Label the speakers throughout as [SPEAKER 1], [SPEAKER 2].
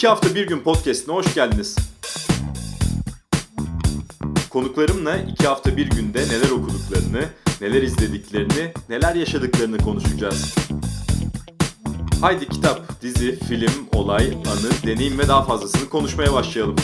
[SPEAKER 1] İki hafta bir gün podcastine hoş geldiniz. Konuklarımla iki hafta bir günde neler okuduklarını, neler izlediklerini, neler yaşadıklarını konuşacağız. Haydi kitap, dizi, film, olay, anı, deneyim ve daha fazlasını konuşmaya başlayalım.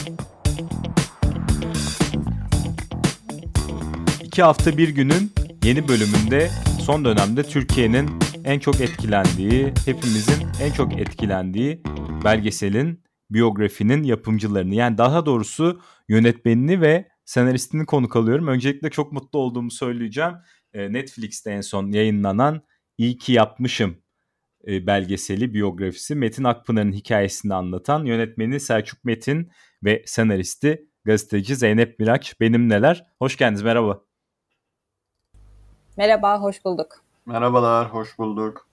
[SPEAKER 2] İki hafta bir günün yeni bölümünde son dönemde Türkiye'nin en çok etkilendiği, hepimizin en çok etkilendiği belgeselin, biyografinin yapımcılarını yani daha doğrusu yönetmenini ve senaristini konuk alıyorum. Öncelikle çok mutlu olduğumu söyleyeceğim. Ee, Netflix'te en son yayınlanan İyi ki yapmışım e, belgeseli, biyografisi Metin Akpınar'ın hikayesini anlatan yönetmeni Selçuk Metin ve senaristi gazeteci Zeynep Miraç benim neler. Hoş geldiniz merhaba.
[SPEAKER 3] Merhaba, hoş bulduk.
[SPEAKER 4] Merhabalar, hoş bulduk.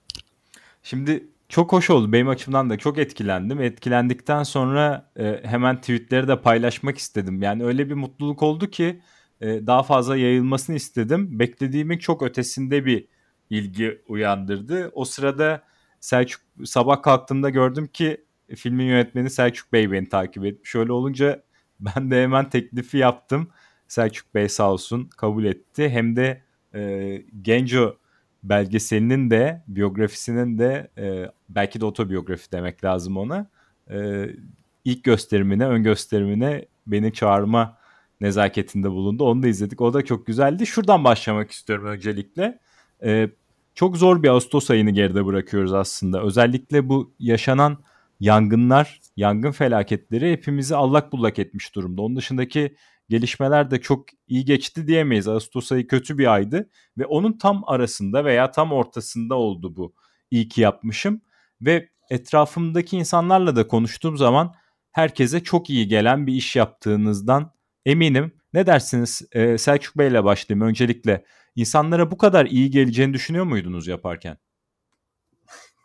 [SPEAKER 2] Şimdi çok hoş oldu. Benim açımdan da çok etkilendim. Etkilendikten sonra e, hemen tweetleri de paylaşmak istedim. Yani öyle bir mutluluk oldu ki e, daha fazla yayılmasını istedim. Beklediğimin çok ötesinde bir ilgi uyandırdı. O sırada Selçuk sabah kalktığımda gördüm ki filmin yönetmeni Selçuk Bey beni takip etmiş. Şöyle olunca ben de hemen teklifi yaptım. Selçuk Bey sağ olsun kabul etti. Hem de e, Genco belgeselinin de biyografisinin de e, belki de otobiyografi demek lazım ona. E, ilk gösterimine, ön gösterimine beni çağırma nezaketinde bulundu. Onu da izledik. O da çok güzeldi. Şuradan başlamak istiyorum öncelikle. E, çok zor bir Ağustos ayını geride bırakıyoruz aslında. Özellikle bu yaşanan yangınlar, yangın felaketleri hepimizi allak bullak etmiş durumda. Onun dışındaki gelişmeler de çok iyi geçti diyemeyiz. Ağustos ayı kötü bir aydı ve onun tam arasında veya tam ortasında oldu bu. İyi ki yapmışım ve etrafımdaki insanlarla da konuştuğum zaman herkese çok iyi gelen bir iş yaptığınızdan eminim. Ne dersiniz ee, Selçuk Bey'le başlayayım öncelikle. İnsanlara bu kadar iyi geleceğini düşünüyor muydunuz yaparken?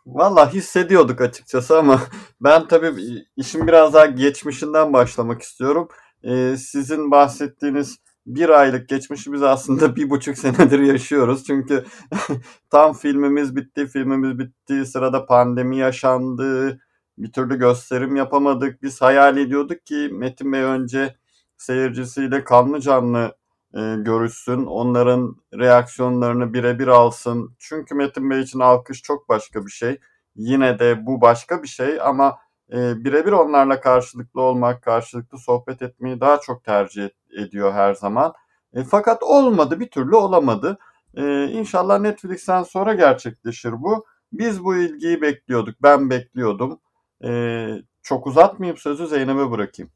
[SPEAKER 4] Valla hissediyorduk açıkçası ama ben tabii işin biraz daha geçmişinden başlamak istiyorum e, sizin bahsettiğiniz bir aylık geçmişi biz aslında bir buçuk senedir yaşıyoruz. Çünkü tam filmimiz bitti, filmimiz bitti, sırada pandemi yaşandı, bir türlü gösterim yapamadık. Biz hayal ediyorduk ki Metin Bey önce seyircisiyle kanlı canlı e, görüşsün, onların reaksiyonlarını birebir alsın. Çünkü Metin Bey için alkış çok başka bir şey. Yine de bu başka bir şey ama e, birebir onlarla karşılıklı olmak, karşılıklı sohbet etmeyi daha çok tercih ediyor her zaman. E, fakat olmadı, bir türlü olamadı. E, inşallah Netflix'ten sonra gerçekleşir bu. Biz bu ilgiyi bekliyorduk, ben bekliyordum. E, çok uzatmayayım sözü Zeynep'e bırakayım.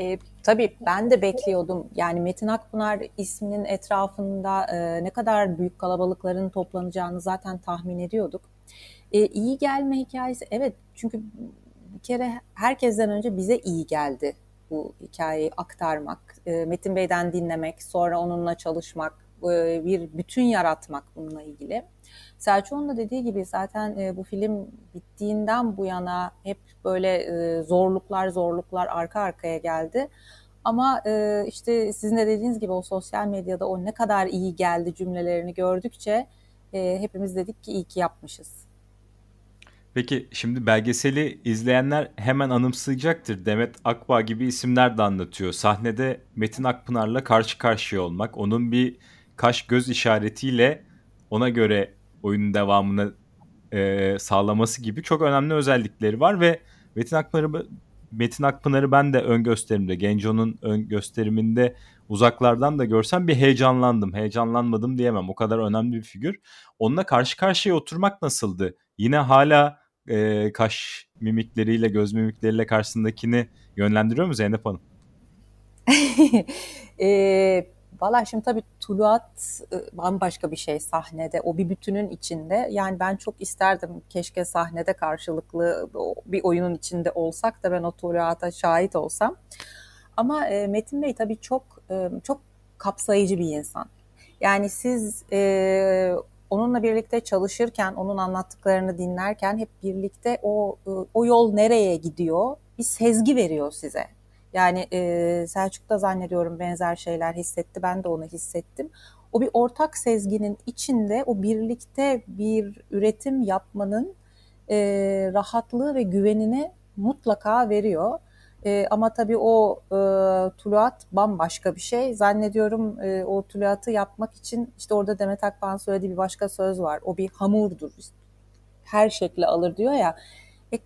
[SPEAKER 3] E, tabii ben de bekliyordum. Yani Metin Akpınar isminin etrafında e, ne kadar büyük kalabalıkların toplanacağını zaten tahmin ediyorduk. E, iyi gelme hikayesi evet çünkü bir kere herkesten önce bize iyi geldi bu hikayeyi aktarmak, e, Metin Bey'den dinlemek, sonra onunla çalışmak, e, bir bütün yaratmak bununla ilgili. Selçuk'un da dediği gibi zaten e, bu film bittiğinden bu yana hep böyle e, zorluklar zorluklar arka arkaya geldi. Ama e, işte sizin de dediğiniz gibi o sosyal medyada o ne kadar iyi geldi cümlelerini gördükçe e, hepimiz dedik ki iyi ki yapmışız.
[SPEAKER 2] Peki şimdi belgeseli izleyenler hemen anımsayacaktır. Demet Akbağ gibi isimler de anlatıyor. Sahnede Metin Akpınar'la karşı karşıya olmak, onun bir kaş göz işaretiyle ona göre oyunun devamını e, sağlaması gibi çok önemli özellikleri var ve Metin Akpınar'ı Metin Akpınar'ı ben de ön gösterimde, Genco'nun ön gösteriminde uzaklardan da görsem bir heyecanlandım. Heyecanlanmadım diyemem. O kadar önemli bir figür. Onunla karşı karşıya oturmak nasıldı? Yine hala e, kaş mimikleriyle, göz mimikleriyle karşısındakini yönlendiriyor mu Zeynep Hanım?
[SPEAKER 3] e, Valla şimdi tabii Tuluat e, bambaşka bir şey sahnede. O bir bütünün içinde. Yani ben çok isterdim keşke sahnede karşılıklı bir oyunun içinde olsak da ben o Tuluat'a şahit olsam. Ama e, Metin Bey tabii çok e, çok kapsayıcı bir insan. Yani siz onunla birlikte çalışırken, onun anlattıklarını dinlerken hep birlikte o o yol nereye gidiyor bir sezgi veriyor size. Yani e, Selçuk da zannediyorum benzer şeyler hissetti, ben de onu hissettim. O bir ortak sezginin içinde o birlikte bir üretim yapmanın e, rahatlığı ve güvenini mutlaka veriyor. E, ama tabii o e, tuluat bambaşka bir şey. Zannediyorum e, o tuluatı yapmak için işte orada Demet Akbağ'ın söylediği bir başka söz var. O bir hamurdur. Her şekli alır diyor ya. E,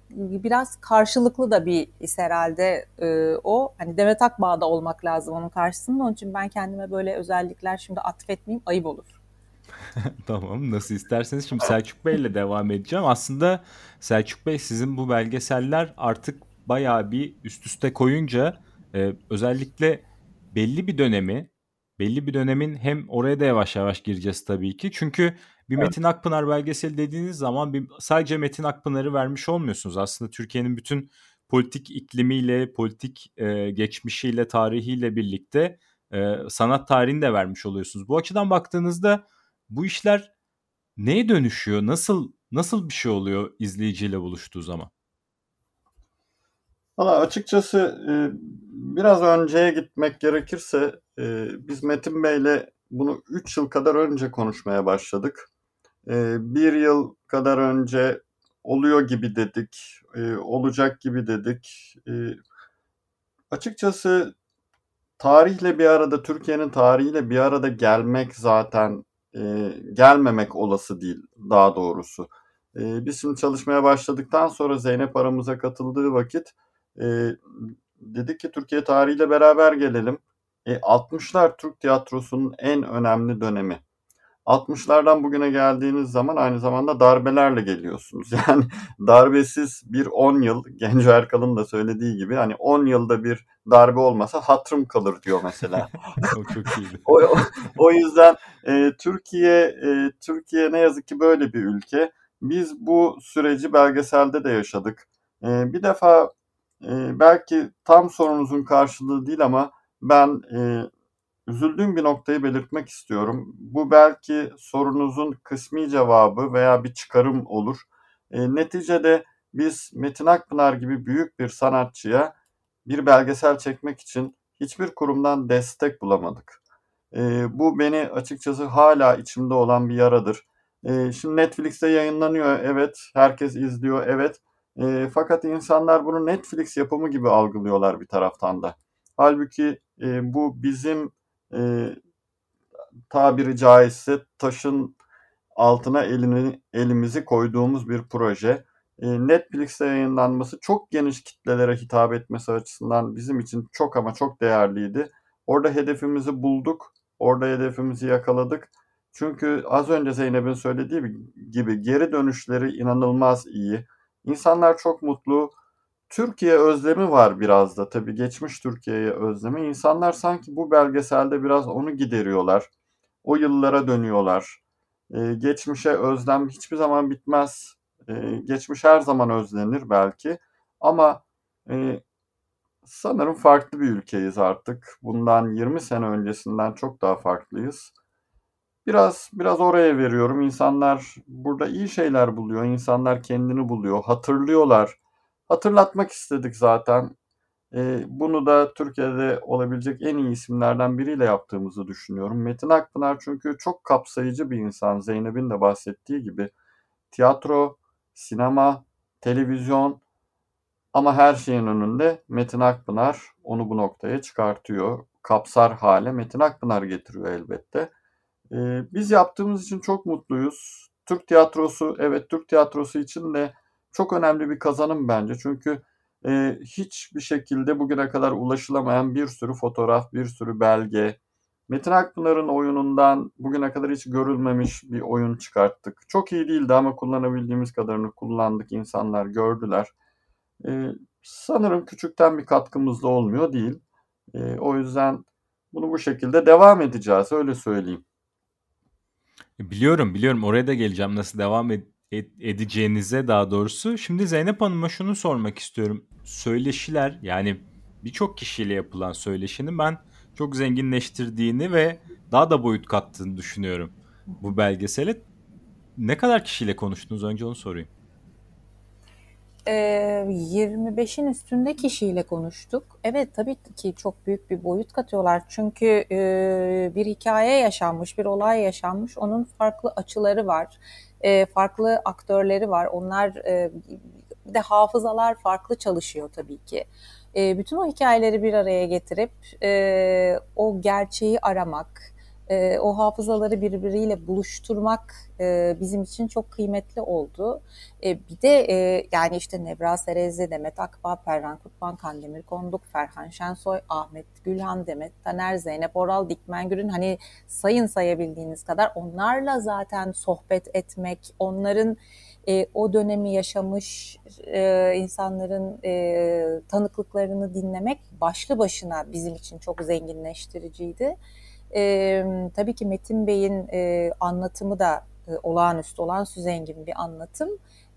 [SPEAKER 3] biraz karşılıklı da bir his herhalde e, o. Hani Demet Akbağ'da olmak lazım onun karşısında. Onun için ben kendime böyle özellikler şimdi atfetmeyeyim ayıp olur.
[SPEAKER 2] tamam nasıl isterseniz. Şimdi Selçuk Bey ile devam edeceğim. Aslında Selçuk Bey sizin bu belgeseller artık bayağı bir üst üste koyunca e, özellikle belli bir dönemi belli bir dönemin hem oraya da yavaş yavaş gireceğiz tabii ki. Çünkü bir evet. Metin Akpınar belgeseli dediğiniz zaman bir, sadece Metin Akpınar'ı vermiş olmuyorsunuz. Aslında Türkiye'nin bütün politik iklimiyle, politik e, geçmişiyle, tarihiyle birlikte e, sanat tarihini de vermiş oluyorsunuz. Bu açıdan baktığınızda bu işler neye dönüşüyor? Nasıl nasıl bir şey oluyor izleyiciyle buluştuğu zaman?
[SPEAKER 4] Valla açıkçası e, biraz önceye gitmek gerekirse e, biz Metin Bey'le bunu 3 yıl kadar önce konuşmaya başladık. E, bir yıl kadar önce oluyor gibi dedik, olacak gibi dedik. Açıkçası tarihle bir arada, Türkiye'nin tarihiyle bir arada gelmek zaten gelmemek olası değil daha doğrusu. Biz şimdi çalışmaya başladıktan sonra Zeynep aramıza katıldığı vakit e, dedik ki Türkiye tarihiyle beraber gelelim. E, 60'lar Türk tiyatrosunun en önemli dönemi. 60'lardan bugüne geldiğiniz zaman aynı zamanda darbelerle geliyorsunuz. Yani darbesiz bir 10 yıl, Genco Erkal'ın da söylediği gibi hani 10 yılda bir darbe olmasa hatırım kalır diyor mesela.
[SPEAKER 2] o çok iyiydi.
[SPEAKER 4] o, o, o yüzden e, Türkiye e, Türkiye ne yazık ki böyle bir ülke. Biz bu süreci belgeselde de yaşadık. E, bir defa e, belki tam sorunuzun karşılığı değil ama ben e, üzüldüğüm bir noktayı belirtmek istiyorum. Bu belki sorunuzun kısmi cevabı veya bir çıkarım olur. E, neticede biz Metin Akpınar gibi büyük bir sanatçıya bir belgesel çekmek için hiçbir kurumdan destek bulamadık. E, bu beni açıkçası hala içimde olan bir yaradır. E, şimdi Netflix'te yayınlanıyor, evet. Herkes izliyor, evet. E, fakat insanlar bunu Netflix yapımı gibi algılıyorlar bir taraftan da. Halbuki e, bu bizim e, tabiri caizse taşın altına elini elimizi koyduğumuz bir proje. E, Netflix'te yayınlanması çok geniş kitlelere hitap etmesi açısından bizim için çok ama çok değerliydi. Orada hedefimizi bulduk. Orada hedefimizi yakaladık. Çünkü az önce Zeynep'in söylediği gibi geri dönüşleri inanılmaz iyi. İnsanlar çok mutlu. Türkiye özlemi var biraz da tabii geçmiş Türkiye'ye özlemi. İnsanlar sanki bu belgeselde biraz onu gideriyorlar. O yıllara dönüyorlar. Ee, geçmişe özlem hiçbir zaman bitmez. Ee, geçmiş her zaman özlenir belki. Ama e, sanırım farklı bir ülkeyiz artık. Bundan 20 sene öncesinden çok daha farklıyız. Biraz biraz oraya veriyorum. İnsanlar burada iyi şeyler buluyor. İnsanlar kendini buluyor. Hatırlıyorlar. Hatırlatmak istedik zaten. Ee, bunu da Türkiye'de olabilecek en iyi isimlerden biriyle yaptığımızı düşünüyorum. Metin Akpınar çünkü çok kapsayıcı bir insan. Zeynep'in de bahsettiği gibi. Tiyatro, sinema, televizyon ama her şeyin önünde Metin Akpınar onu bu noktaya çıkartıyor. Kapsar hale Metin Akpınar getiriyor elbette. Ee, biz yaptığımız için çok mutluyuz. Türk tiyatrosu, evet Türk tiyatrosu için de çok önemli bir kazanım bence. Çünkü e, hiçbir şekilde bugüne kadar ulaşılamayan bir sürü fotoğraf, bir sürü belge. Metin Akpınar'ın oyunundan bugüne kadar hiç görülmemiş bir oyun çıkarttık. Çok iyi değildi ama kullanabildiğimiz kadarını kullandık. İnsanlar gördüler. E, sanırım küçükten bir katkımız da olmuyor değil. E, o yüzden bunu bu şekilde devam edeceğiz öyle söyleyeyim.
[SPEAKER 2] Biliyorum, biliyorum. Oraya da geleceğim nasıl devam ed- edeceğinize daha doğrusu. Şimdi Zeynep Hanım'a şunu sormak istiyorum. Söyleşiler yani birçok kişiyle yapılan söyleşinin ben çok zenginleştirdiğini ve daha da boyut kattığını düşünüyorum bu belgeseli. Ne kadar kişiyle konuştunuz önce onu sorayım.
[SPEAKER 3] 25'in üstünde kişiyle konuştuk. Evet tabii ki çok büyük bir boyut katıyorlar. Çünkü bir hikaye yaşanmış, bir olay yaşanmış. Onun farklı açıları var. Farklı aktörleri var. Onlar Bir de hafızalar farklı çalışıyor tabii ki. E, bütün o hikayeleri bir araya getirip e, o gerçeği aramak, e, o hafızaları birbiriyle buluşturmak e, bizim için çok kıymetli oldu. E, bir de e, yani işte Nebra Serezli, Demet Akbağ, Perran Kutban, Kandemir Konduk, Ferhan Şensoy, Ahmet Gülhan, Demet Taner, Zeynep Oral, Dikmen Gürün hani sayın sayabildiğiniz kadar onlarla zaten sohbet etmek, onların e, o dönemi yaşamış e, insanların e, tanıklıklarını dinlemek başlı başına bizim için çok zenginleştiriciydi. E, tabii ki Metin Bey'in e, anlatımı da e, olağanüstü, olağanüstü zengin bir anlatım.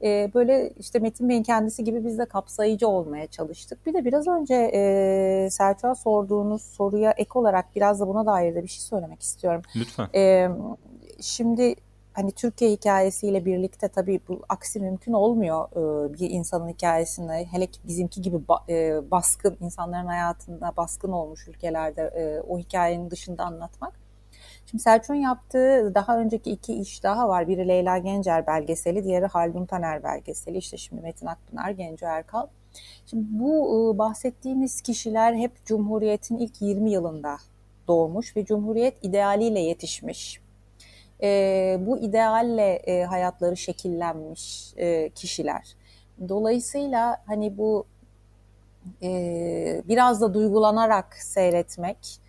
[SPEAKER 3] E, böyle işte Metin Bey'in kendisi gibi biz de kapsayıcı olmaya çalıştık. Bir de biraz önce e, Selçuk'a sorduğunuz soruya ek olarak biraz da buna dair de bir şey söylemek istiyorum.
[SPEAKER 2] Lütfen.
[SPEAKER 3] E, şimdi hani Türkiye hikayesiyle birlikte tabii bu aksi mümkün olmuyor e, bir insanın hikayesinde hele ki bizimki gibi e, baskın insanların hayatında baskın olmuş ülkelerde e, o hikayenin dışında anlatmak. Şimdi Selçuk'un yaptığı daha önceki iki iş daha var. Biri Leyla Gencer belgeseli, diğeri Haldun Taner belgeseli. İşte şimdi Metin Akpınar, Genco Erkal. Şimdi bu bahsettiğimiz kişiler hep Cumhuriyet'in ilk 20 yılında doğmuş ve Cumhuriyet idealiyle yetişmiş e, bu idealle e, hayatları şekillenmiş e, kişiler. Dolayısıyla hani bu e, biraz da duygulanarak seyretmek,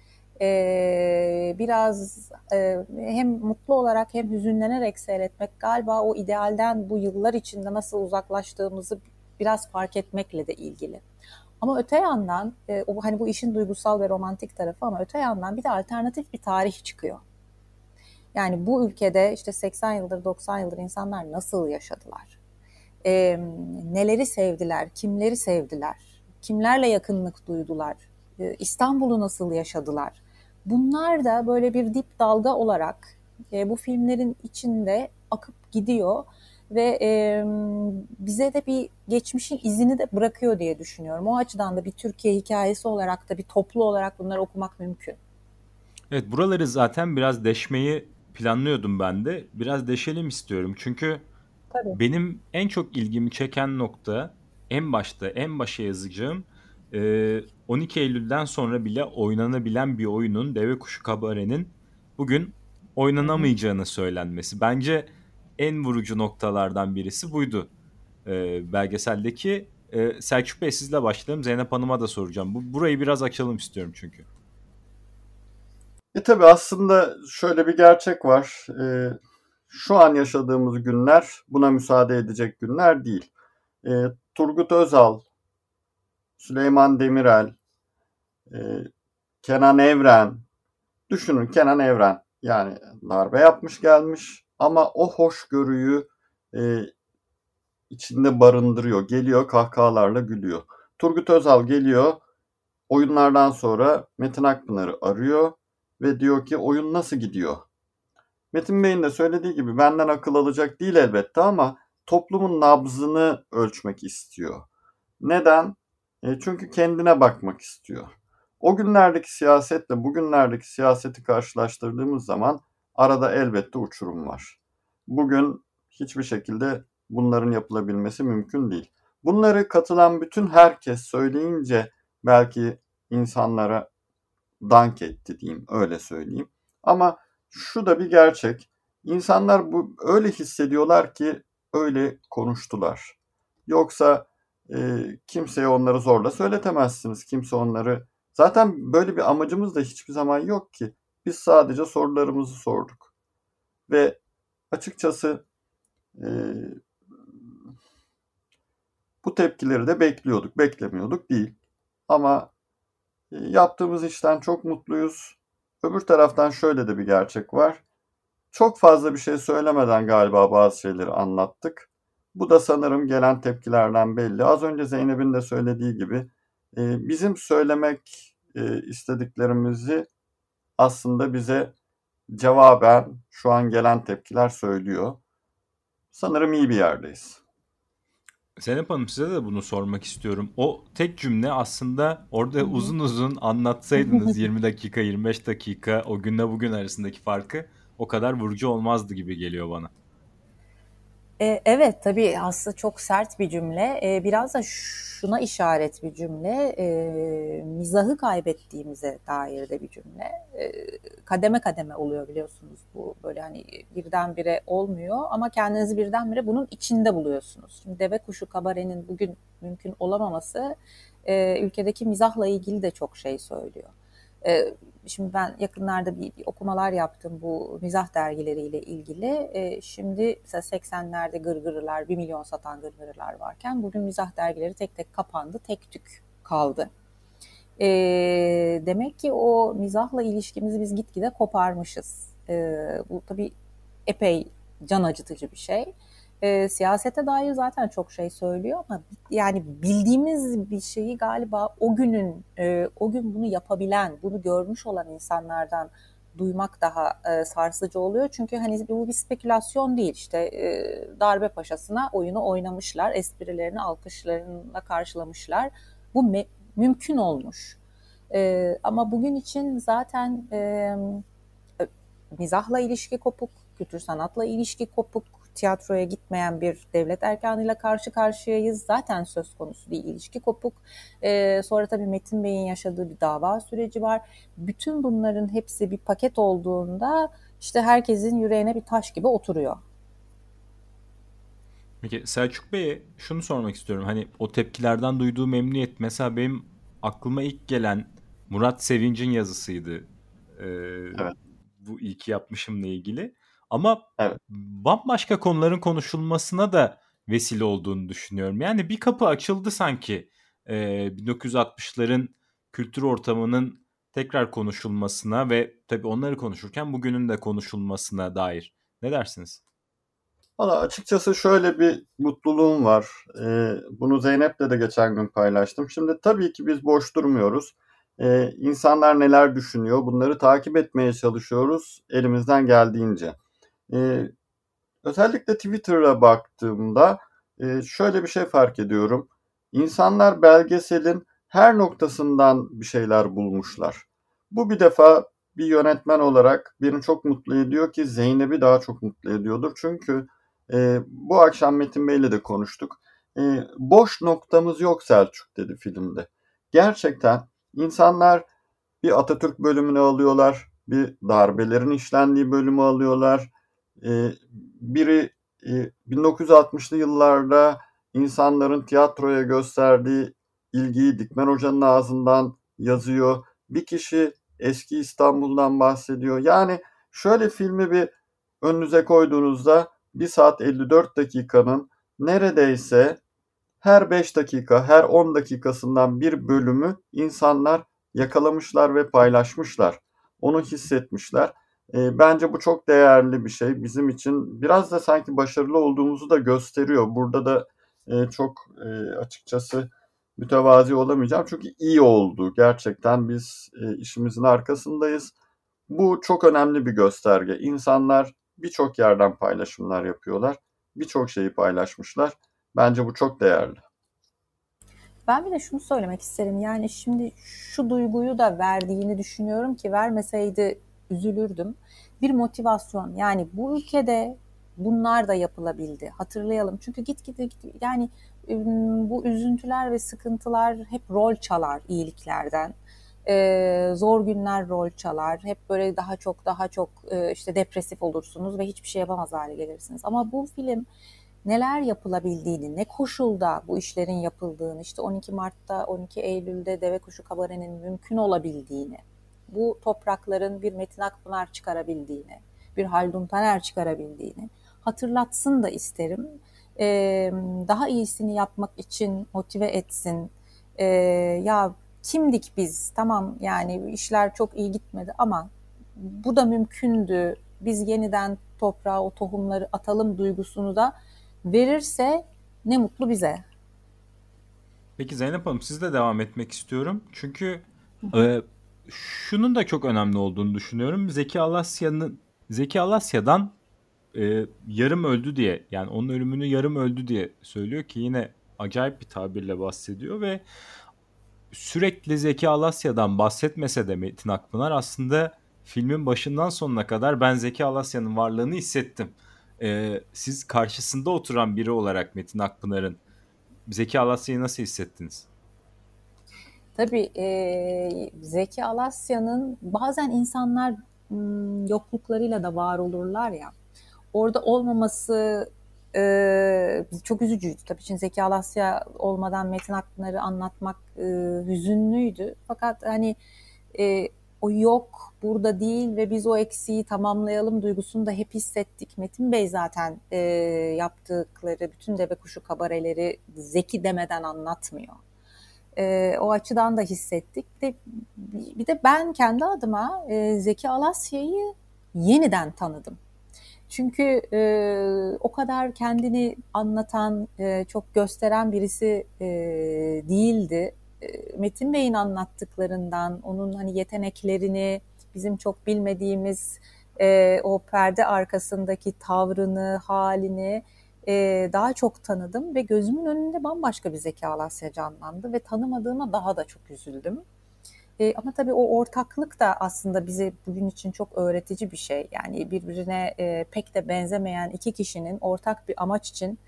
[SPEAKER 3] e, biraz e, hem mutlu olarak hem hüzünlenerek seyretmek galiba o idealden bu yıllar içinde nasıl uzaklaştığımızı biraz fark etmekle de ilgili. Ama öte yandan e, o hani bu işin duygusal ve romantik tarafı ama öte yandan bir de alternatif bir tarih çıkıyor. Yani bu ülkede işte 80 yıldır 90 yıldır insanlar nasıl yaşadılar? E, neleri sevdiler? Kimleri sevdiler? Kimlerle yakınlık duydular? E, İstanbul'u nasıl yaşadılar? Bunlar da böyle bir dip dalga olarak e, bu filmlerin içinde akıp gidiyor ve e, bize de bir geçmişin izini de bırakıyor diye düşünüyorum. O açıdan da bir Türkiye hikayesi olarak da bir toplu olarak bunları okumak mümkün.
[SPEAKER 2] Evet buraları zaten biraz deşmeyi planlıyordum ben de. Biraz deşelim istiyorum. Çünkü Tabii. benim en çok ilgimi çeken nokta en başta en başa yazacağım 12 Eylül'den sonra bile oynanabilen bir oyunun Deve Kuşu Kabare'nin bugün oynanamayacağını söylenmesi. Bence en vurucu noktalardan birisi buydu belgeseldeki. Selçuk Bey sizle başlayalım. Zeynep Hanım'a da soracağım. Bu, burayı biraz açalım istiyorum çünkü.
[SPEAKER 4] E tabi aslında şöyle bir gerçek var. E, şu an yaşadığımız günler buna müsaade edecek günler değil. E, Turgut Özal, Süleyman Demirel, e, Kenan Evren, düşünün Kenan Evren yani darbe yapmış gelmiş ama o hoşgörüyü e, içinde barındırıyor. Geliyor kahkahalarla gülüyor. Turgut Özal geliyor oyunlardan sonra Metin Akpınar'ı arıyor ve diyor ki oyun nasıl gidiyor? Metin Bey'in de söylediği gibi benden akıl alacak değil elbette ama toplumun nabzını ölçmek istiyor. Neden? E çünkü kendine bakmak istiyor. O günlerdeki siyasetle bugünlerdeki siyaseti karşılaştırdığımız zaman arada elbette uçurum var. Bugün hiçbir şekilde bunların yapılabilmesi mümkün değil. Bunları katılan bütün herkes söyleyince belki insanlara dank etti diyeyim öyle söyleyeyim. Ama şu da bir gerçek. İnsanlar bu öyle hissediyorlar ki öyle konuştular. Yoksa e, kimseye onları zorla söyletemezsiniz. Kimse onları zaten böyle bir amacımız da hiçbir zaman yok ki. Biz sadece sorularımızı sorduk. Ve açıkçası e, bu tepkileri de bekliyorduk. Beklemiyorduk değil. Ama Yaptığımız işten çok mutluyuz. Öbür taraftan şöyle de bir gerçek var. Çok fazla bir şey söylemeden galiba bazı şeyleri anlattık. Bu da sanırım gelen tepkilerden belli. Az önce Zeynep'in de söylediği gibi e, bizim söylemek e, istediklerimizi aslında bize cevaben şu an gelen tepkiler söylüyor. Sanırım iyi bir yerdeyiz.
[SPEAKER 2] Zeynep Hanım size de bunu sormak istiyorum. O tek cümle aslında orada uzun uzun anlatsaydınız 20 dakika 25 dakika o günle bugün arasındaki farkı o kadar vurucu olmazdı gibi geliyor bana.
[SPEAKER 3] E, evet tabii aslında çok sert bir cümle. E, biraz da şuna işaret bir cümle. E, mizahı kaybettiğimize dair de bir cümle. E, kademe kademe oluyor biliyorsunuz bu. Böyle hani birdenbire olmuyor ama kendinizi birdenbire bunun içinde buluyorsunuz. Şimdi Deve Kuşu Kabare'nin bugün mümkün olamaması e, ülkedeki mizahla ilgili de çok şey söylüyor. E, şimdi ben yakınlarda bir, bir okumalar yaptım bu mizah dergileriyle ilgili. E, şimdi mesela 80'lerde gırgırılar, 1 milyon satan gırgırılar varken bugün mizah dergileri tek tek kapandı, tek tük kaldı. E, demek ki o mizahla ilişkimizi biz gitgide koparmışız. E, bu tabii epey can acıtıcı bir şey e, siyasete dair zaten çok şey söylüyor ama yani bildiğimiz bir şeyi galiba o günün e, o gün bunu yapabilen, bunu görmüş olan insanlardan duymak daha e, sarsıcı oluyor. Çünkü hani bu bir spekülasyon değil. İşte e, darbe paşasına oyunu oynamışlar, esprilerini alkışlarına karşılamışlar. Bu me- mümkün olmuş. E, ama bugün için zaten e, mizahla ilişki kopuk, kültür sanatla ilişki kopuk, tiyatroya gitmeyen bir devlet erkanıyla karşı karşıyayız. Zaten söz konusu değil ilişki kopuk. Ee, sonra tabii Metin Bey'in yaşadığı bir dava süreci var. Bütün bunların hepsi bir paket olduğunda işte herkesin yüreğine bir taş gibi oturuyor.
[SPEAKER 2] Peki Selçuk Bey'e şunu sormak istiyorum. Hani o tepkilerden duyduğu memnuniyet mesela benim aklıma ilk gelen Murat Sevinç'in yazısıydı. Ee, evet. Bu ilk yapmışımla ilgili. Ama evet. bambaşka konuların konuşulmasına da vesile olduğunu düşünüyorum. Yani bir kapı açıldı sanki e, 1960'ların kültür ortamının tekrar konuşulmasına ve tabii onları konuşurken bugünün de konuşulmasına dair. Ne dersiniz?
[SPEAKER 4] Valla açıkçası şöyle bir mutluluğum var. Ee, bunu Zeynep'le de geçen gün paylaştım. Şimdi tabii ki biz boş durmuyoruz. Ee, insanlar neler düşünüyor bunları takip etmeye çalışıyoruz elimizden geldiğince. E, özellikle Twitter'a baktığımda e, şöyle bir şey fark ediyorum. İnsanlar belgeselin her noktasından bir şeyler bulmuşlar. Bu bir defa bir yönetmen olarak beni çok mutlu ediyor ki Zeynep'i daha çok mutlu ediyordur. Çünkü e, bu akşam Metin Bey'le de konuştuk. E, boş noktamız yok Selçuk dedi filmde. Gerçekten insanlar bir Atatürk bölümünü alıyorlar, bir darbelerin işlendiği bölümü alıyorlar, biri e, 1960'lı yıllarda insanların tiyatroya gösterdiği ilgiyi Dikmen Hoca'nın ağzından yazıyor. Bir kişi eski İstanbul'dan bahsediyor. Yani şöyle filmi bir önünüze koyduğunuzda 1 saat 54 dakikanın neredeyse her 5 dakika, her 10 dakikasından bir bölümü insanlar yakalamışlar ve paylaşmışlar. Onu hissetmişler. E, bence bu çok değerli bir şey. Bizim için biraz da sanki başarılı olduğumuzu da gösteriyor. Burada da e, çok e, açıkçası mütevazi olamayacağım. Çünkü iyi oldu. Gerçekten biz e, işimizin arkasındayız. Bu çok önemli bir gösterge. İnsanlar birçok yerden paylaşımlar yapıyorlar. Birçok şeyi paylaşmışlar. Bence bu çok değerli.
[SPEAKER 3] Ben bir de şunu söylemek isterim. Yani şimdi şu duyguyu da verdiğini düşünüyorum ki vermeseydi üzülürdüm. Bir motivasyon yani bu ülkede bunlar da yapılabildi. Hatırlayalım. Çünkü git git, git yani bu üzüntüler ve sıkıntılar hep rol çalar iyiliklerden. Ee, zor günler rol çalar. Hep böyle daha çok daha çok e, işte depresif olursunuz ve hiçbir şey yapamaz hale gelirsiniz. Ama bu film neler yapılabildiğini, ne koşulda bu işlerin yapıldığını, işte 12 Mart'ta, 12 Eylül'de Deve Kuşu Kabare'nin mümkün olabildiğini, bu toprakların bir Metin Akpınar çıkarabildiğini, bir Haldun Taner çıkarabildiğini hatırlatsın da isterim. Ee, daha iyisini yapmak için motive etsin. Ee, ya kimdik biz? Tamam yani işler çok iyi gitmedi ama bu da mümkündü. Biz yeniden toprağa o tohumları atalım duygusunu da verirse ne mutlu bize.
[SPEAKER 2] Peki Zeynep Hanım siz de devam etmek istiyorum. Çünkü e, şunun da çok önemli olduğunu düşünüyorum. Zeki Alasya'nın Zeki Alasya'dan e, yarım öldü diye yani onun ölümünü yarım öldü diye söylüyor ki yine acayip bir tabirle bahsediyor ve sürekli Zeki Alasya'dan bahsetmese de Metin Akpınar aslında filmin başından sonuna kadar ben Zeki Alasya'nın varlığını hissettim e, siz karşısında oturan biri olarak Metin Akpınar'ın Zeki Alasya'yı nasıl hissettiniz?
[SPEAKER 3] Tabii e, Zeki Alasya'nın bazen insanlar m, yokluklarıyla da var olurlar ya. Orada olmaması e, çok üzücüydü. Tabii için Zeki Alasya olmadan Metin Akpınar'ı anlatmak e, hüzünlüydü. Fakat hani e, o yok, burada değil ve biz o eksiği tamamlayalım duygusunu da hep hissettik. Metin Bey zaten e, yaptıkları bütün deve kuşu kabareleri Zeki demeden anlatmıyor. E, o açıdan da hissettik. De, bir de ben kendi adıma e, Zeki Alasya'yı yeniden tanıdım. Çünkü e, o kadar kendini anlatan, e, çok gösteren birisi e, değildi. E, Metin Bey'in anlattıklarından, onun hani yeteneklerini, bizim çok bilmediğimiz e, o perde arkasındaki tavrını, halini e, daha çok tanıdım ve gözümün önünde bambaşka bir Zeki Alasya canlandı ve tanımadığıma daha da çok üzüldüm. E, ama tabii o ortaklık da aslında bize bugün için çok öğretici bir şey. Yani birbirine e, pek de benzemeyen iki kişinin ortak bir amaç için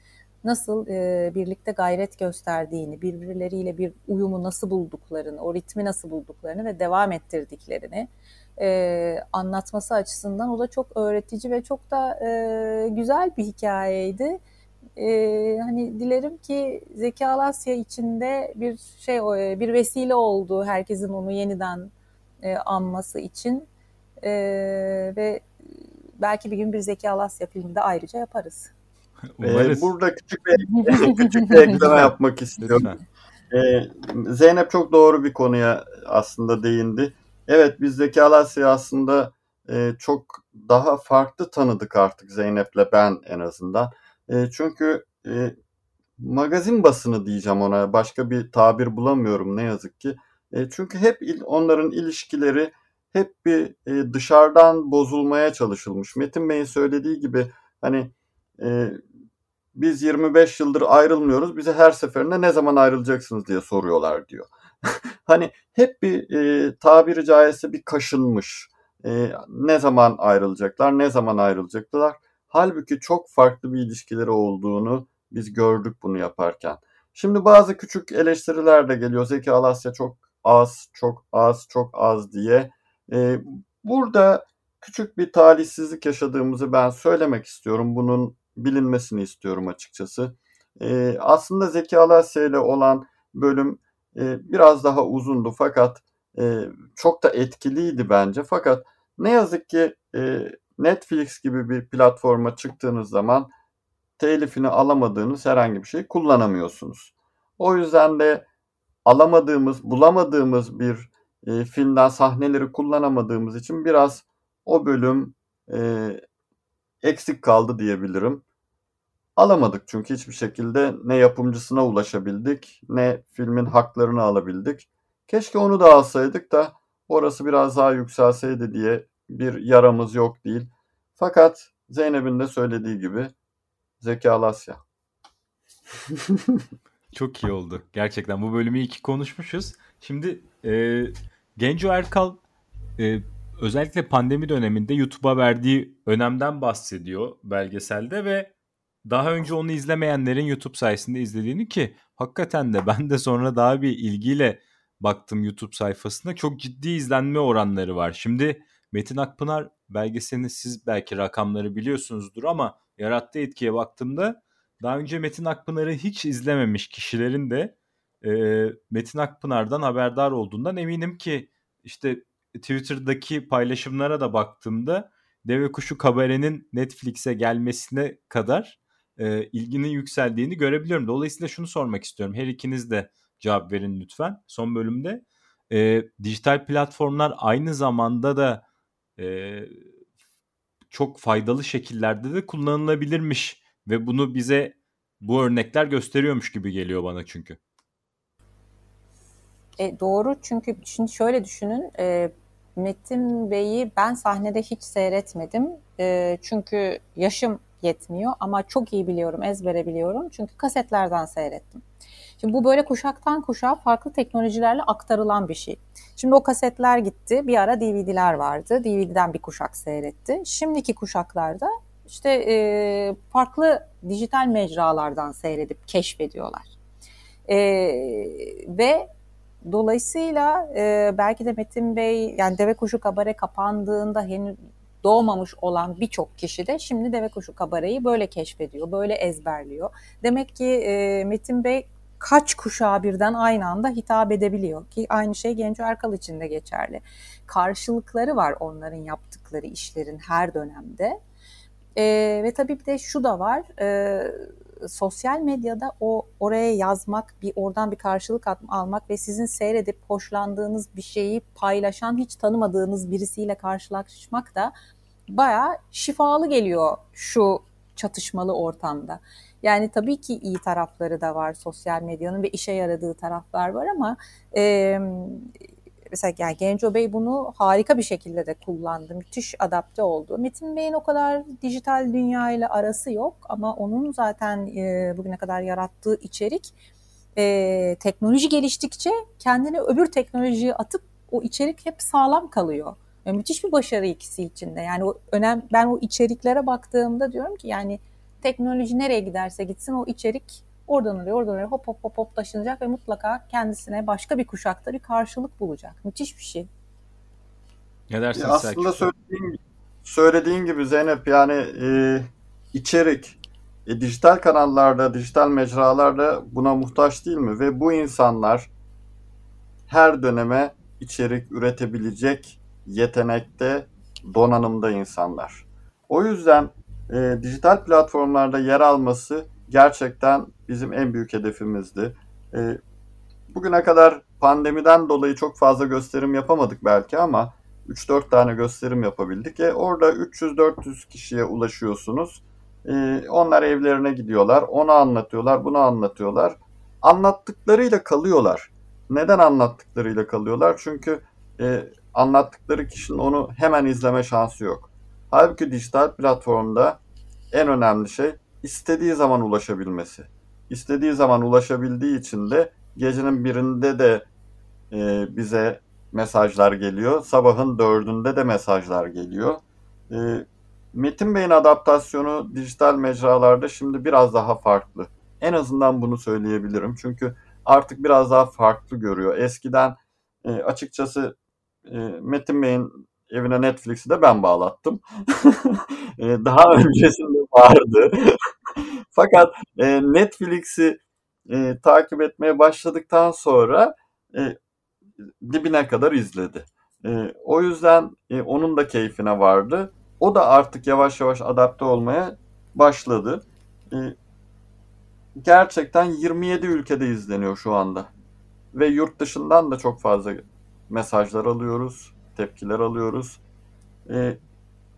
[SPEAKER 3] nasıl e, birlikte gayret gösterdiğini, birbirleriyle bir uyumu nasıl bulduklarını, o ritmi nasıl bulduklarını ve devam ettirdiklerini e, anlatması açısından o da çok öğretici ve çok da e, güzel bir hikayeydi. E, hani dilerim ki Zeki Alasya içinde bir şey e, bir vesile oldu herkesin onu yeniden e, anması için e, ve belki bir gün bir Zeki Alasya filmi de ayrıca yaparız.
[SPEAKER 4] Ee, burada küçük bir, küçük bir ekleme yapmak istiyorum. Ee, Zeynep çok doğru bir konuya aslında değindi. Evet biz Zeki Alasya'yı aslında e, çok daha farklı tanıdık artık Zeynep'le ben en azından. E, çünkü e, magazin basını diyeceğim ona başka bir tabir bulamıyorum ne yazık ki. E, çünkü hep il, onların ilişkileri hep bir e, dışarıdan bozulmaya çalışılmış. Metin Bey'in söylediği gibi hani e, biz 25 yıldır ayrılmıyoruz. Bize her seferinde ne zaman ayrılacaksınız diye soruyorlar diyor. hani hep bir e, tabiri caizse bir kaşınmış. E, ne zaman ayrılacaklar, ne zaman ayrılacaklar. Halbuki çok farklı bir ilişkileri olduğunu biz gördük bunu yaparken. Şimdi bazı küçük eleştiriler de geliyor. Zeki Alasya çok az, çok az, çok az diye. E, burada küçük bir talihsizlik yaşadığımızı ben söylemek istiyorum. Bunun bilinmesini istiyorum açıkçası. E, aslında Zeki Alasya ile olan bölüm e, biraz daha uzundu fakat e, çok da etkiliydi bence. Fakat ne yazık ki e, Netflix gibi bir platforma çıktığınız zaman telifini alamadığınız herhangi bir şey kullanamıyorsunuz. O yüzden de alamadığımız, bulamadığımız bir e, filmden sahneleri kullanamadığımız için biraz o bölüm e, eksik kaldı diyebilirim. Alamadık çünkü hiçbir şekilde ne yapımcısına ulaşabildik ne filmin haklarını alabildik. Keşke onu da alsaydık da orası biraz daha yükselseydi diye bir yaramız yok değil. Fakat Zeynep'in de söylediği gibi Zeki Alasya.
[SPEAKER 2] Çok iyi oldu. Gerçekten bu bölümü iyi ki konuşmuşuz. Şimdi e, Genco Erkal e, özellikle pandemi döneminde YouTube'a verdiği önemden bahsediyor belgeselde ve daha önce onu izlemeyenlerin YouTube sayesinde izlediğini ki hakikaten de ben de sonra daha bir ilgiyle baktım YouTube sayfasında çok ciddi izlenme oranları var. Şimdi Metin Akpınar belgeselini siz belki rakamları biliyorsunuzdur ama yarattığı etkiye baktığımda daha önce Metin Akpınar'ı hiç izlememiş kişilerin de e, Metin Akpınar'dan haberdar olduğundan eminim ki işte Twitter'daki paylaşımlara da baktığımda Deve Kuşu Kabare'nin Netflix'e gelmesine kadar e, ilginin yükseldiğini görebiliyorum. Dolayısıyla şunu sormak istiyorum. Her ikiniz de cevap verin lütfen son bölümde. E, dijital platformlar aynı zamanda da e, çok faydalı şekillerde de kullanılabilirmiş ve bunu bize bu örnekler gösteriyormuş gibi geliyor bana çünkü.
[SPEAKER 3] E, doğru çünkü şimdi şöyle düşünün e, Metin Bey'i ben sahnede hiç seyretmedim e, çünkü yaşım yetmiyor ama çok iyi biliyorum, ezbere biliyorum. Çünkü kasetlerden seyrettim. Şimdi bu böyle kuşaktan kuşağa farklı teknolojilerle aktarılan bir şey. Şimdi o kasetler gitti. Bir ara DVD'ler vardı. DVD'den bir kuşak seyretti. Şimdiki kuşaklarda işte e, farklı dijital mecralardan seyredip keşfediyorlar. E, ve dolayısıyla e, belki de Metin Bey yani Deve Kuşu Kabare kapandığında henüz doğmamış olan birçok kişi de şimdi Deve Kuşu Kabare'yi böyle keşfediyor, böyle ezberliyor. Demek ki e, Metin Bey kaç kuşağı birden aynı anda hitap edebiliyor ki aynı şey Genco Erkal için de geçerli. Karşılıkları var onların yaptıkları işlerin her dönemde. E, ve tabii bir de şu da var. E, sosyal medyada o oraya yazmak, bir oradan bir karşılık almak ve sizin seyredip hoşlandığınız bir şeyi paylaşan hiç tanımadığınız birisiyle karşılaşmak da bayağı şifalı geliyor şu çatışmalı ortamda. Yani tabii ki iyi tarafları da var sosyal medyanın ve işe yaradığı taraflar var ama e, mesela yani Genco Bey bunu harika bir şekilde de kullandı. Müthiş adapte oldu. Metin Bey'in o kadar dijital dünya ile arası yok ama onun zaten e, bugüne kadar yarattığı içerik e, teknoloji geliştikçe kendini öbür teknolojiye atıp o içerik hep sağlam kalıyor. Yani müthiş bir başarı ikisi içinde. Yani o önem ben o içeriklere baktığımda diyorum ki yani teknoloji nereye giderse gitsin o içerik oradan oraya oradan oraya hop hop hop hop taşınacak ve mutlaka kendisine başka bir kuşakta bir karşılık bulacak. Müthiş bir şey.
[SPEAKER 2] Ne dersin
[SPEAKER 4] ya Aslında söylediğin, söylediğin gibi Zeynep yani e, içerik e, dijital kanallarda, dijital mecralarda buna muhtaç değil mi? Ve bu insanlar her döneme içerik üretebilecek yetenekte, donanımda insanlar. O yüzden e, dijital platformlarda yer alması gerçekten bizim en büyük hedefimizdi. E, bugüne kadar pandemiden dolayı çok fazla gösterim yapamadık belki ama 3-4 tane gösterim yapabildik. E, orada 300-400 kişiye ulaşıyorsunuz. E, onlar evlerine gidiyorlar, onu anlatıyorlar, bunu anlatıyorlar. Anlattıklarıyla kalıyorlar. Neden anlattıklarıyla kalıyorlar? Çünkü e, anlattıkları kişinin onu hemen izleme şansı yok. Halbuki dijital platformda en önemli şey istediği zaman ulaşabilmesi. İstediği zaman ulaşabildiği için de gecenin birinde de e, bize mesajlar geliyor. Sabahın dördünde de mesajlar geliyor. E, Metin Bey'in adaptasyonu dijital mecralarda şimdi biraz daha farklı. En azından bunu söyleyebilirim. Çünkü artık biraz daha farklı görüyor. Eskiden e, açıkçası e, Metin Bey'in evine Netflix'i de ben bağlattım. E, daha öncesinde vardı. Fakat e, Netflix'i e, takip etmeye başladıktan sonra e, dibine kadar izledi. E, o yüzden e, onun da keyfine vardı. O da artık yavaş yavaş adapte olmaya başladı. E, gerçekten 27 ülkede izleniyor şu anda. Ve yurt dışından da çok fazla mesajlar alıyoruz, tepkiler alıyoruz. E,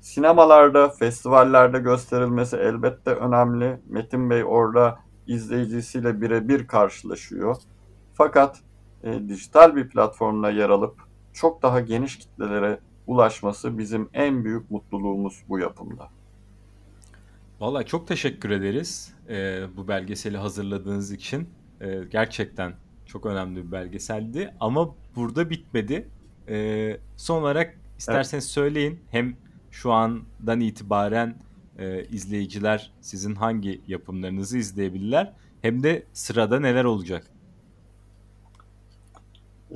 [SPEAKER 4] Sinemalarda, festivallerde gösterilmesi elbette önemli. Metin Bey orada izleyicisiyle birebir karşılaşıyor. Fakat e, dijital bir platformda yer alıp çok daha geniş kitlelere ulaşması bizim en büyük mutluluğumuz bu yapımda.
[SPEAKER 2] Vallahi çok teşekkür ederiz e, bu belgeseli hazırladığınız için. E, gerçekten çok önemli bir belgeseldi ama burada bitmedi. E, son olarak isterseniz evet. söyleyin hem şu andan itibaren e, izleyiciler sizin hangi yapımlarınızı izleyebilirler hem de sırada neler olacak?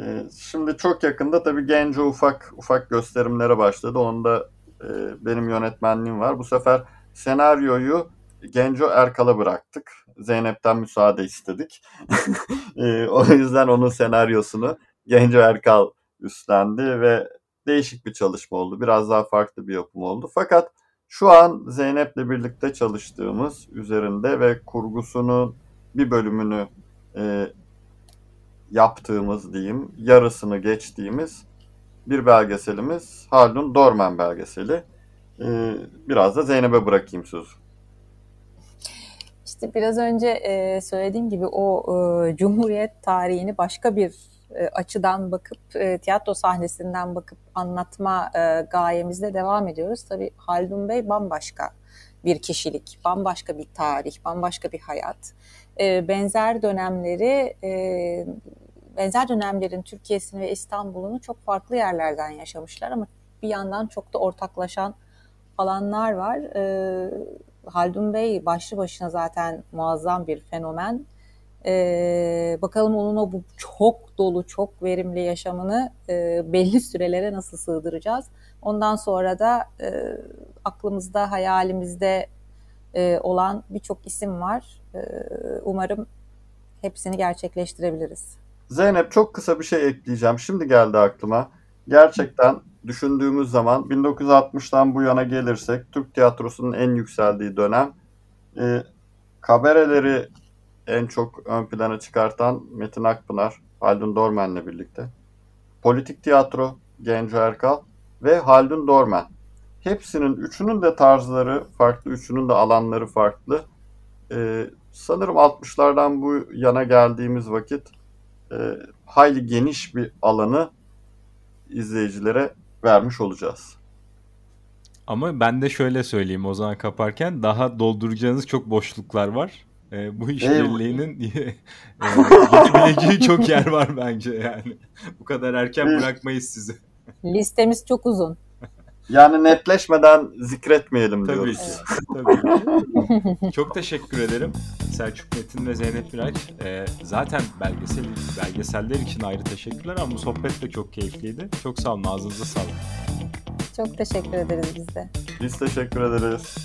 [SPEAKER 4] E, şimdi çok yakında tabii Genco ufak ufak gösterimlere başladı. Onda e, benim yönetmenliğim var. Bu sefer senaryoyu Genco Erkal'a bıraktık. Zeynep'ten müsaade istedik. e, o yüzden onun senaryosunu Genco Erkal üstlendi ve değişik bir çalışma oldu. Biraz daha farklı bir yapım oldu. Fakat şu an Zeynep'le birlikte çalıştığımız üzerinde ve kurgusunun bir bölümünü e, yaptığımız diyeyim, yarısını geçtiğimiz bir belgeselimiz Haldun Dorman belgeseli. E, biraz da Zeynep'e bırakayım sözü.
[SPEAKER 3] İşte biraz önce e, söylediğim gibi o e, Cumhuriyet tarihini başka bir açıdan bakıp e, tiyatro sahnesinden bakıp anlatma e, gayemizde devam ediyoruz. Tabii Haldun Bey bambaşka bir kişilik, bambaşka bir tarih, bambaşka bir hayat. benzer dönemleri benzer dönemlerin Türkiye'sini ve İstanbul'unu çok farklı yerlerden yaşamışlar ama bir yandan çok da ortaklaşan alanlar var. E, Haldun Bey başlı başına zaten muazzam bir fenomen. E, bakalım onun o bu çok dolu, çok verimli yaşamını e, belli sürelere nasıl sığdıracağız? Ondan sonra da e, aklımızda, hayalimizde e, olan birçok isim var. E, umarım hepsini gerçekleştirebiliriz.
[SPEAKER 4] Zeynep çok kısa bir şey ekleyeceğim. Şimdi geldi aklıma. Gerçekten düşündüğümüz zaman 1960'tan bu yana gelirsek Türk tiyatrosunun en yükseldiği dönem e, kabareleri en çok ön plana çıkartan Metin Akpınar, Haldun Dormen'le birlikte. Politik tiyatro Genco Erkal ve Haldun Dormen. Hepsinin üçünün de tarzları farklı, üçünün de alanları farklı. Ee, sanırım 60'lardan bu yana geldiğimiz vakit e, hayli geniş bir alanı izleyicilere vermiş olacağız.
[SPEAKER 2] Ama ben de şöyle söyleyeyim o zaman kaparken daha dolduracağınız çok boşluklar var. E, bu işbirliğinin e, gidebileceği çok yer var bence yani. Bu kadar erken bırakmayız sizi.
[SPEAKER 3] Listemiz çok uzun.
[SPEAKER 4] Yani netleşmeden zikretmeyelim
[SPEAKER 2] Tabii
[SPEAKER 4] diyoruz.
[SPEAKER 2] ki. Tabii ki. Çok teşekkür ederim Selçuk Metin ve Zeynep Miraç. Ee, zaten belgesel belgeseller için ayrı teşekkürler ama bu sohbet de çok keyifliydi. Çok sağ olun. Ağzınıza sağlık.
[SPEAKER 3] Çok teşekkür ederiz biz de.
[SPEAKER 4] Biz teşekkür ederiz.